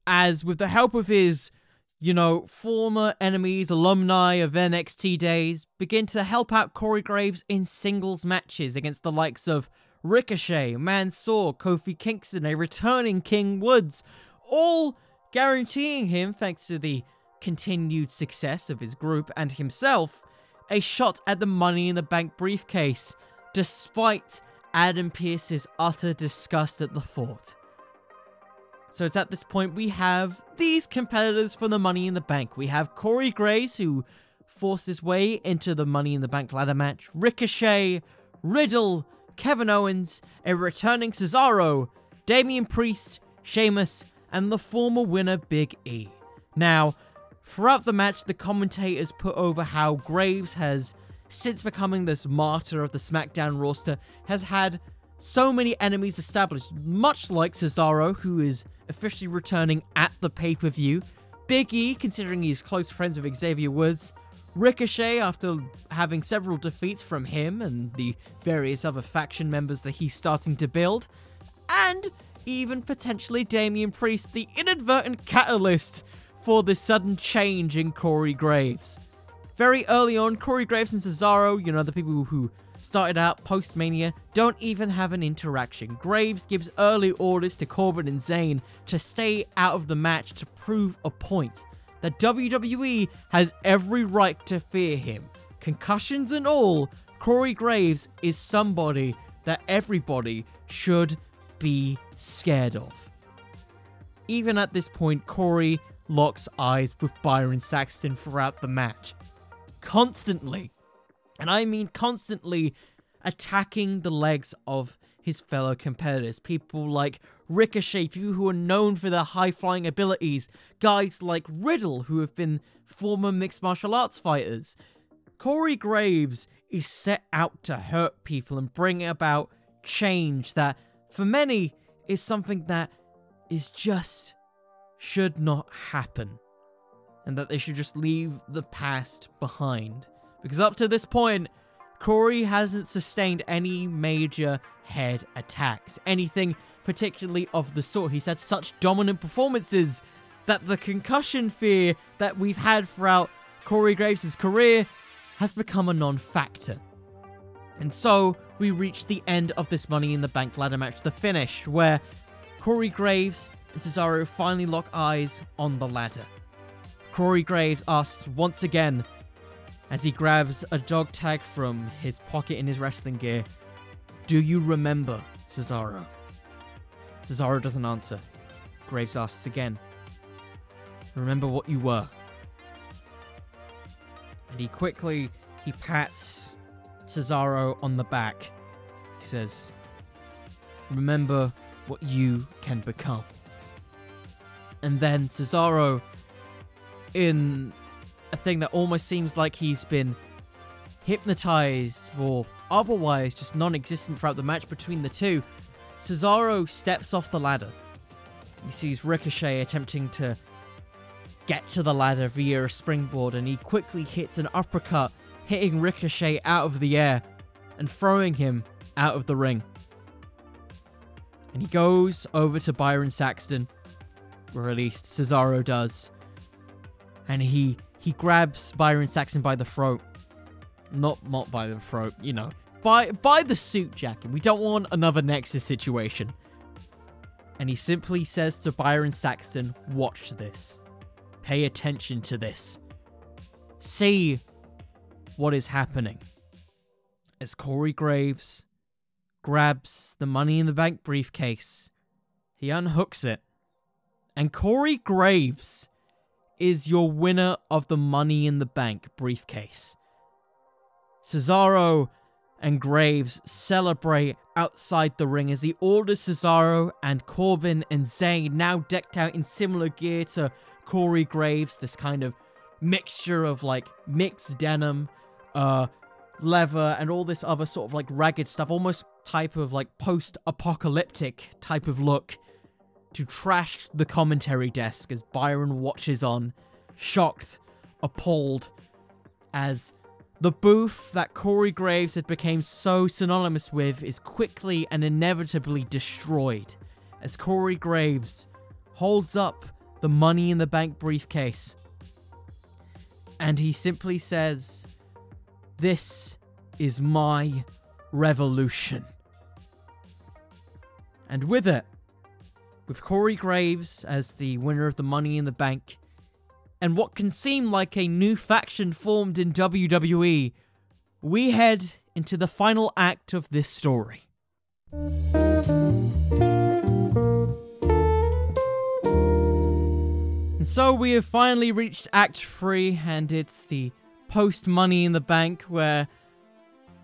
As with the help of his, you know, former enemies, alumni of NXT days, begin to help out Corey Graves in singles matches against the likes of Ricochet, Mansoor, Kofi Kingston, a returning King Woods, all guaranteeing him, thanks to the continued success of his group and himself, a shot at the Money in the Bank briefcase, despite Adam Pearce's utter disgust at the thought. So it's at this point we have these competitors for the Money in the Bank. We have Corey Graves, who forced his way into the Money in the Bank ladder match, Ricochet, Riddle, Kevin Owens, a returning Cesaro, Damian Priest, Sheamus, and the former winner Big E. Now, throughout the match, the commentators put over how Graves has since becoming this martyr of the SmackDown roster, has had so many enemies established, much like Cesaro, who is officially returning at the pay per view. Big E, considering he's close friends with Xavier Woods. Ricochet, after having several defeats from him and the various other faction members that he's starting to build. And even potentially Damian Priest, the inadvertent catalyst for this sudden change in Corey Graves. Very early on, Corey Graves and Cesaro, you know, the people who started out post Mania, don't even have an interaction. Graves gives early orders to Corbin and Zayn to stay out of the match to prove a point that WWE has every right to fear him. Concussions and all, Corey Graves is somebody that everybody should be scared of. Even at this point, Corey locks eyes with Byron Saxton throughout the match constantly, and I mean constantly, attacking the legs of his fellow competitors. People like Ricochet, people who are known for their high flying abilities, guys like Riddle, who have been former mixed martial arts fighters. Corey Graves is set out to hurt people and bring about change that, for many, is something that is just should not happen and that they should just leave the past behind. Because up to this point, Corey hasn't sustained any major head attacks, anything particularly of the sort. He's had such dominant performances that the concussion fear that we've had throughout Corey Graves' career has become a non factor. And so we reach the end of this Money in the Bank ladder match, the finish, where Corey Graves and Cesaro finally lock eyes on the ladder. Corey Graves asks once again as he grabs a dog tag from his pocket in his wrestling gear, Do you remember Cesaro? Cesaro doesn't answer. Graves asks again. Remember what you were. And he quickly he pats Cesaro on the back. He says, Remember what you can become. And then Cesaro, in a thing that almost seems like he's been hypnotized or otherwise just non existent throughout the match between the two, Cesaro steps off the ladder. He sees Ricochet attempting to get to the ladder via a springboard, and he quickly hits an uppercut, hitting Ricochet out of the air and throwing him out of the ring. And he goes over to Byron Saxton, or at least Cesaro does, and he he grabs Byron Saxton by the throat. Not not by the throat, you know. By by the suit jacket. We don't want another Nexus situation. And he simply says to Byron Saxton, watch this. Pay attention to this. See what is happening. As Corey Graves grabs the money in the bank briefcase, he unhooks it. And Corey Graves is your winner of the Money in the Bank briefcase. Cesaro and Graves celebrate outside the ring as he orders Cesaro and Corbin and Zayn, now decked out in similar gear to Corey Graves, this kind of mixture of like mixed denim, uh, leather, and all this other sort of like ragged stuff, almost type of like post apocalyptic type of look to trash the commentary desk as Byron watches on, shocked, appalled, as the booth that Corey Graves had become so synonymous with is quickly and inevitably destroyed as Corey Graves holds up the money in the bank briefcase and he simply says, This is my revolution. And with it, with Corey Graves as the winner of the Money in the Bank, and what can seem like a new faction formed in WWE, we head into the final act of this story. And so we have finally reached Act 3, and it's the post Money in the Bank where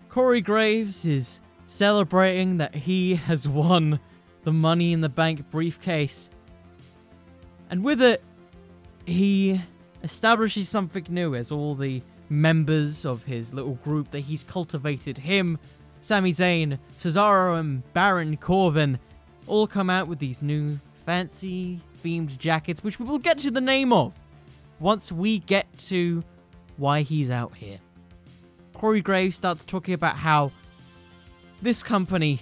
Corey Graves is celebrating that he has won the Money in the Bank briefcase. And with it, he establishes something new as all the members of his little group that he's cultivated him, Sami Zayn, Cesaro, and Baron Corbin all come out with these new fancy themed jackets, which we will get to the name of once we get to why he's out here. Corey Graves starts talking about how this company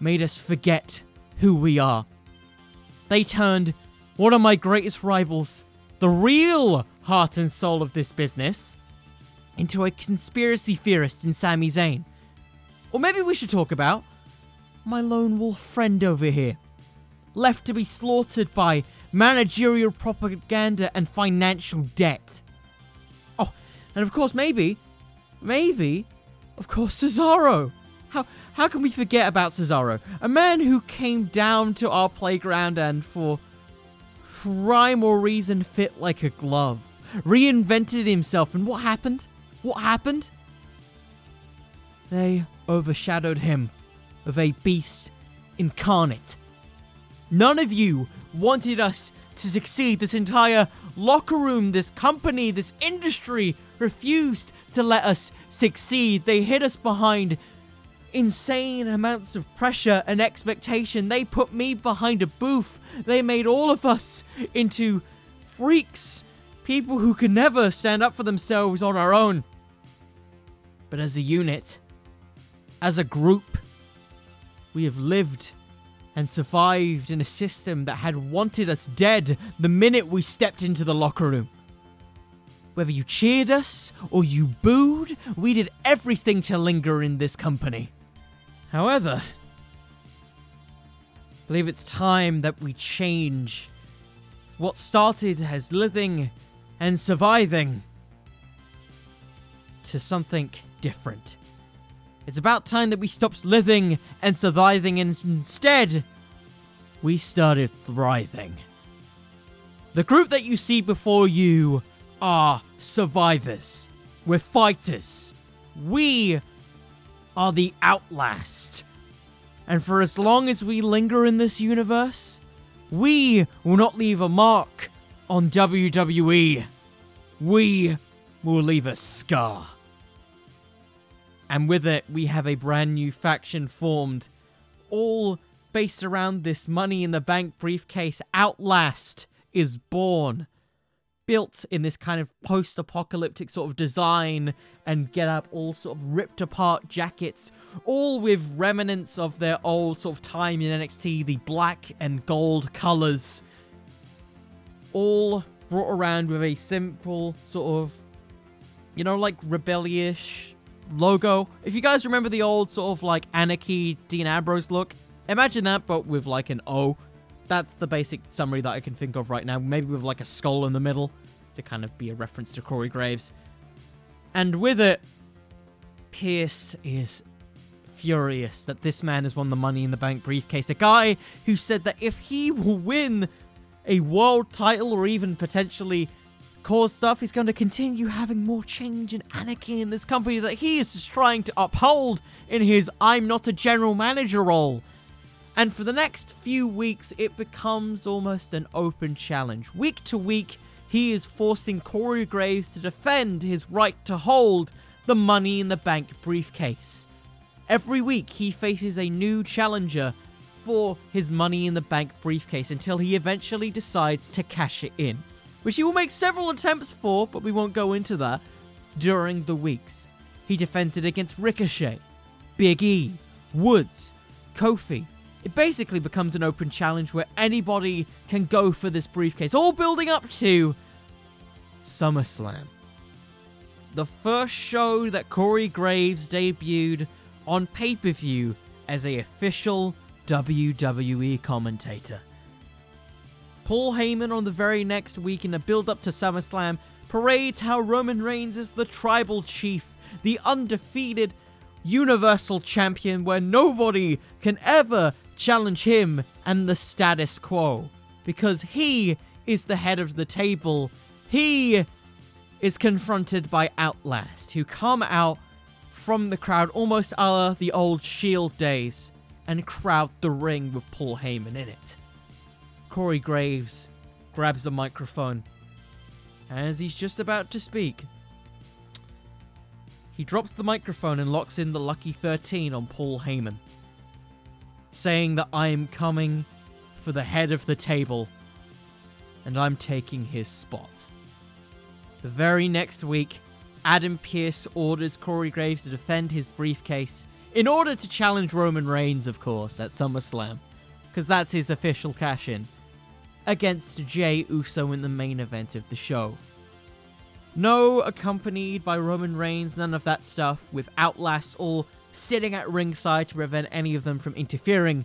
made us forget who we are. They turned one of my greatest rivals, the real heart and soul of this business, into a conspiracy theorist in Sami Zayn. Or maybe we should talk about my lone wolf friend over here, left to be slaughtered by managerial propaganda and financial debt. Oh, and of course, maybe, maybe, of course, Cesaro. How how can we forget about Cesaro? A man who came down to our playground and for rhyme or reason fit like a glove. Reinvented himself, and what happened? What happened? They overshadowed him of a beast incarnate. None of you wanted us to succeed. This entire locker room, this company, this industry refused to let us succeed. They hid us behind insane amounts of pressure and expectation. They put me behind a booth. They made all of us into freaks, people who could never stand up for themselves on our own. But as a unit, as a group, we have lived and survived in a system that had wanted us dead the minute we stepped into the locker room. Whether you cheered us or you booed, we did everything to linger in this company. However, I believe it's time that we change what started as living and surviving to something different. It's about time that we stopped living and surviving and instead we started thriving. The group that you see before you are survivors. We're fighters. We are the Outlast. And for as long as we linger in this universe, we will not leave a mark on WWE. We will leave a scar. And with it, we have a brand new faction formed, all based around this money in the bank briefcase. Outlast is born built in this kind of post apocalyptic sort of design and get up all sort of ripped apart jackets, all with remnants of their old sort of time in NXT, the black and gold colors, all brought around with a simple sort of, you know, like rebellious logo. If you guys remember the old sort of like anarchy Dean Ambrose look, imagine that but with like an O that's the basic summary that I can think of right now. Maybe with like a skull in the middle to kind of be a reference to Corey Graves. And with it, Pearce is furious that this man has won the Money in the Bank briefcase. A guy who said that if he will win a world title or even potentially cause stuff, he's going to continue having more change and anarchy in this company that he is just trying to uphold in his I'm not a general manager role. And for the next few weeks, it becomes almost an open challenge. Week to week, he is forcing Corey Graves to defend his right to hold the Money in the Bank briefcase. Every week, he faces a new challenger for his Money in the Bank briefcase until he eventually decides to cash it in, which he will make several attempts for, but we won't go into that, during the weeks. He defends it against Ricochet, Big E, Woods, Kofi, it basically becomes an open challenge where anybody can go for this briefcase, all building up to SummerSlam. The first show that Corey Graves debuted on pay per view as a official WWE commentator. Paul Heyman on the very next week in a build up to SummerSlam parades how Roman Reigns is the tribal chief, the undefeated Universal Champion, where nobody can ever challenge him and the status quo because he is the head of the table. He is confronted by Outlast, who come out from the crowd almost a la the old Shield days and crowd the ring with Paul Heyman in it. Corey Graves grabs the microphone. As he's just about to speak, he drops the microphone and locks in the Lucky 13 on Paul Heyman saying that I am coming for the head of the table and I'm taking his spot. The very next week, Adam Pearce orders Corey Graves to defend his briefcase in order to challenge Roman Reigns, of course, at SummerSlam, because that's his official cash in, against Jey Uso in the main event of the show. No accompanied by Roman Reigns, none of that stuff, with Outlast all sitting at ringside to prevent any of them from interfering.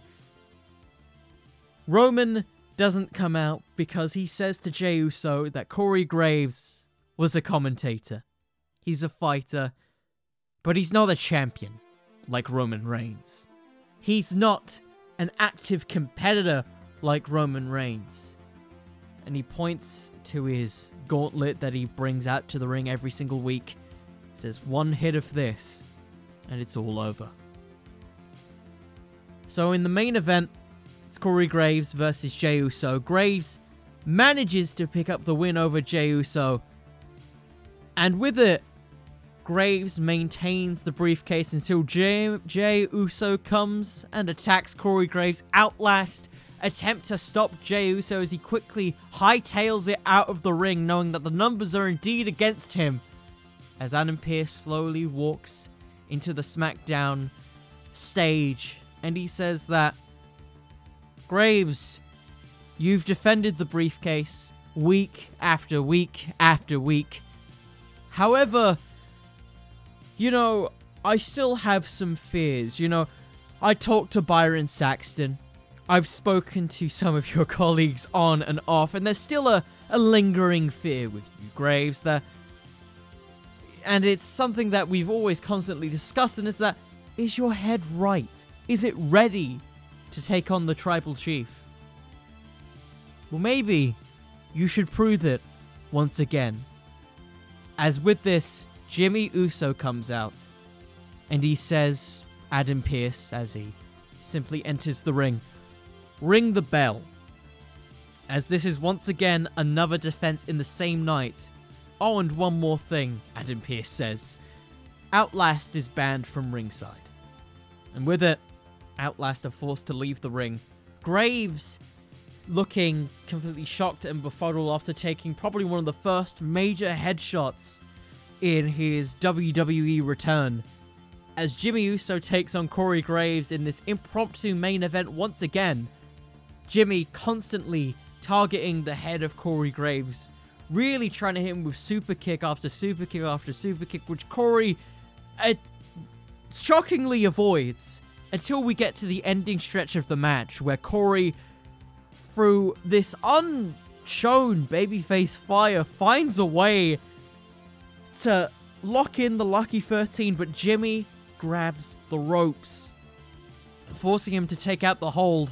Roman doesn't come out because he says to Jey Uso that Corey Graves was a commentator. He's a fighter, but he's not a champion like Roman Reigns. He's not an active competitor like Roman Reigns. And he points to his gauntlet that he brings out to the ring every single week. Says, one hit of this, and it's all over. So in the main event, it's Corey Graves versus Jey Uso. Graves manages to pick up the win over Jey Uso, and with it, Graves maintains the briefcase until Jey, Jey Uso comes and attacks Corey Graves. Outlast attempt to stop Jey Uso as he quickly hightails it out of the ring, knowing that the numbers are indeed against him. As Adam Pearce slowly walks into the SmackDown stage, and he says that Graves, you've defended the briefcase week after week after week. However, you know, I still have some fears. You know, I talked to Byron Saxton. I've spoken to some of your <laughs> colleagues on and off, and there's still a, a lingering fear with you, Graves, that and it's something that we've always constantly discussed, and it's that is your head right? Is it ready to take on the tribal chief? Well, maybe you should prove it once again. As with this, Jimmy Uso comes out and he says, Adam Pearce, as he simply enters the ring, ring the bell. As this is once again another defense in the same night. Oh, and one more thing, Adam Pearce says. Outlast is banned from ringside. And with it, Outlast are forced to leave the ring. Graves looking completely shocked and befuddled after taking probably one of the first major headshots in his WWE return. As Jimmy Uso takes on Corey Graves in this impromptu main event once again, Jimmy constantly targeting the head of Corey Graves, really trying to hit him with super kick after super kick after super kick, which Corey uh, shockingly avoids until we get to the ending stretch of the match where Corey, through this unshown babyface fire, finds a way to lock in the Lucky 13, but Jimmy grabs the ropes, forcing him to take out the hold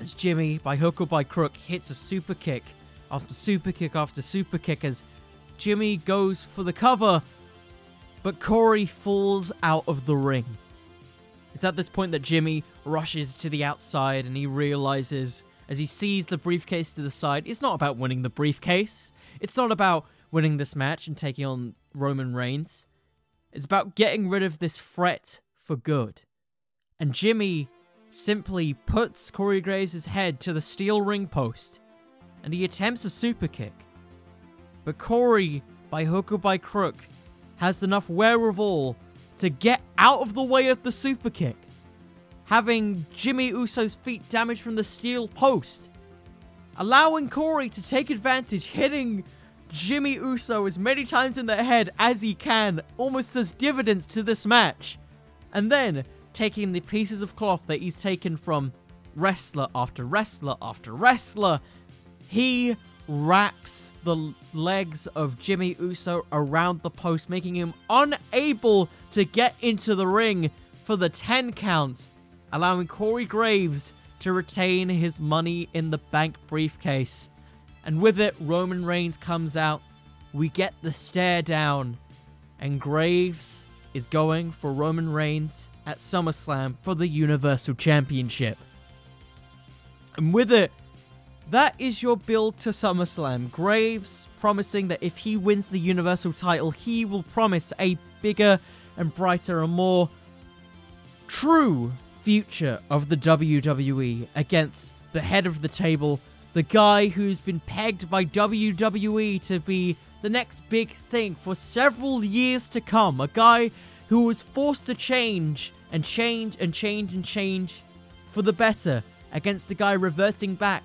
as Jimmy, by hook or by crook, hits a super kick after super kick after super kick as Jimmy goes for the cover, but Corey falls out of the ring. It's at this point that Jimmy rushes to the outside and he realizes, as he sees the briefcase to the side, it's not about winning the briefcase. It's not about winning this match and taking on Roman Reigns. It's about getting rid of this threat for good. And Jimmy simply puts Corey Graves' head to the steel ring post and he attempts a super kick. But Corey, by hook or by crook, has enough wherewithal to get out of the way of the super kick, having Jimmy Uso's feet damaged from the steel post, allowing Corey to take advantage, hitting Jimmy Uso as many times in the head as he can, almost as dividends to this match. And then taking the pieces of cloth that he's taken from wrestler after wrestler after wrestler, he wraps the legs of Jimmy Uso around the post, making him unable to get into the ring for the 10 count, allowing Corey Graves to retain his money in the bank briefcase. And with it, Roman Reigns comes out. We get the stare down, and Graves is going for Roman Reigns at SummerSlam for the Universal Championship. And with it, that is your build to SummerSlam. Graves promising that if he wins the Universal title, he will promise a bigger and brighter and more true future of the WWE against the head of the table, the guy who's been pegged by WWE to be the next big thing for several years to come, a guy who was forced to change and change and change and change for the better against the guy reverting back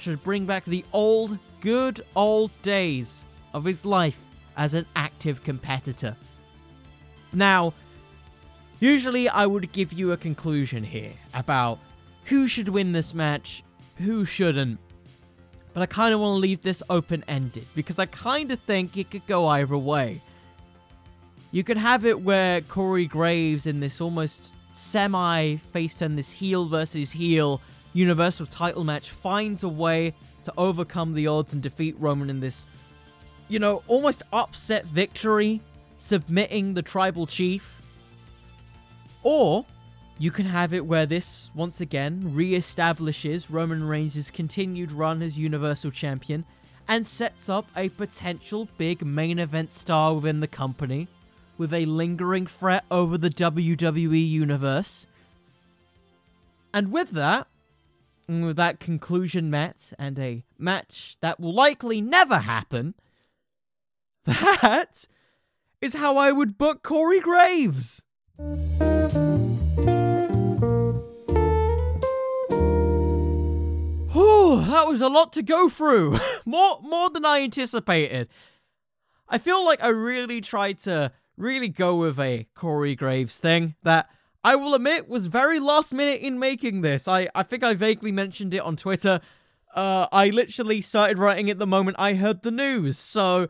to bring back the old, good old days of his life as an active competitor. Now, usually I would give you a conclusion here about who should win this match, who shouldn't. But I kind of want to leave this open ended because I kind of think it could go either way. You could have it where Corey Graves in this almost semi face turn, this heel versus heel Universal title match finds a way to overcome the odds and defeat Roman in this, you know, almost upset victory, submitting the tribal chief. Or you can have it where this, once again, re establishes Roman Reigns' continued run as Universal Champion and sets up a potential big main event star within the company with a lingering threat over the WWE Universe. And with that, and with that conclusion met and a match that will likely never happen, <laughs> that is how I would book Corey Graves. Whew, that was a lot to go through. <laughs> more more than I anticipated. I feel like I really tried to really go with a Corey Graves thing that I will admit was very last minute in making this. I, I think I vaguely mentioned it on Twitter. Uh, I literally started writing it the moment I heard the news. So,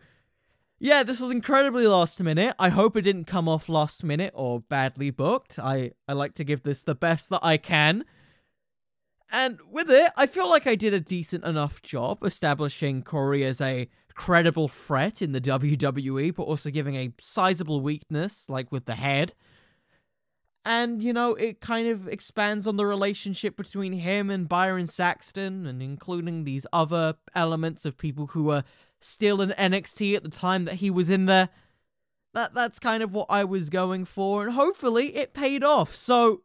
yeah, this was incredibly last minute. I hope it didn't come off last minute or badly booked. I, I like to give this the best that I can. And with it, I feel like I did a decent enough job establishing Corey as a credible threat in the WWE, but also giving a sizable weakness, like with the head. And, you know, it kind of expands on the relationship between him and Byron Saxton, and including these other elements of people who were still in NXT at the time that he was in there. That that's kind of what I was going for, and hopefully it paid off. So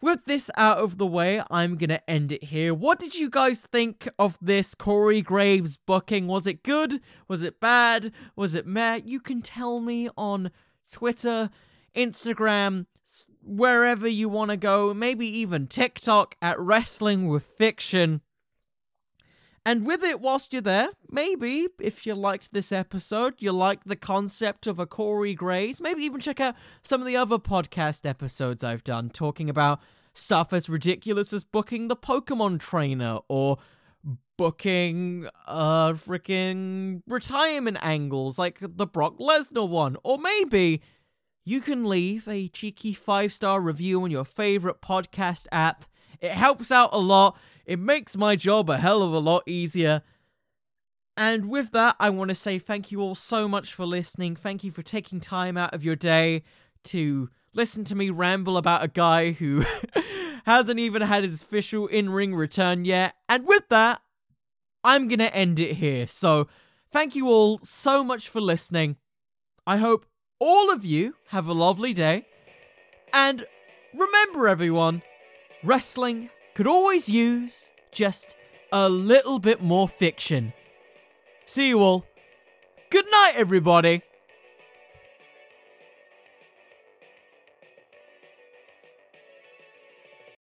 with this out of the way, I'm gonna end it here. What did you guys think of this Corey Graves booking? Was it good? Was it bad? Was it meh? You can tell me on Twitter, Instagram, wherever you want to go, maybe even TikTok at Wrestling with Fiction. And with it, whilst you're there, maybe if you liked this episode, you like the concept of a Corey Graves, maybe even check out some of the other podcast episodes I've done talking about stuff as ridiculous as booking the Pokemon trainer or booking uh freaking retirement angles like the Brock Lesnar one. Or maybe you can leave a cheeky five star review on your favorite podcast app. It helps out a lot. It makes my job a hell of a lot easier. And with that, I want to say thank you all so much for listening. Thank you for taking time out of your day to listen to me ramble about a guy who <laughs> hasn't even had his official in ring return yet. And with that, I'm going to end it here. So, thank you all so much for listening. I hope all of you have a lovely day. And remember, everyone, wrestling could always use just a little bit more fiction. See you all. Good night, everybody.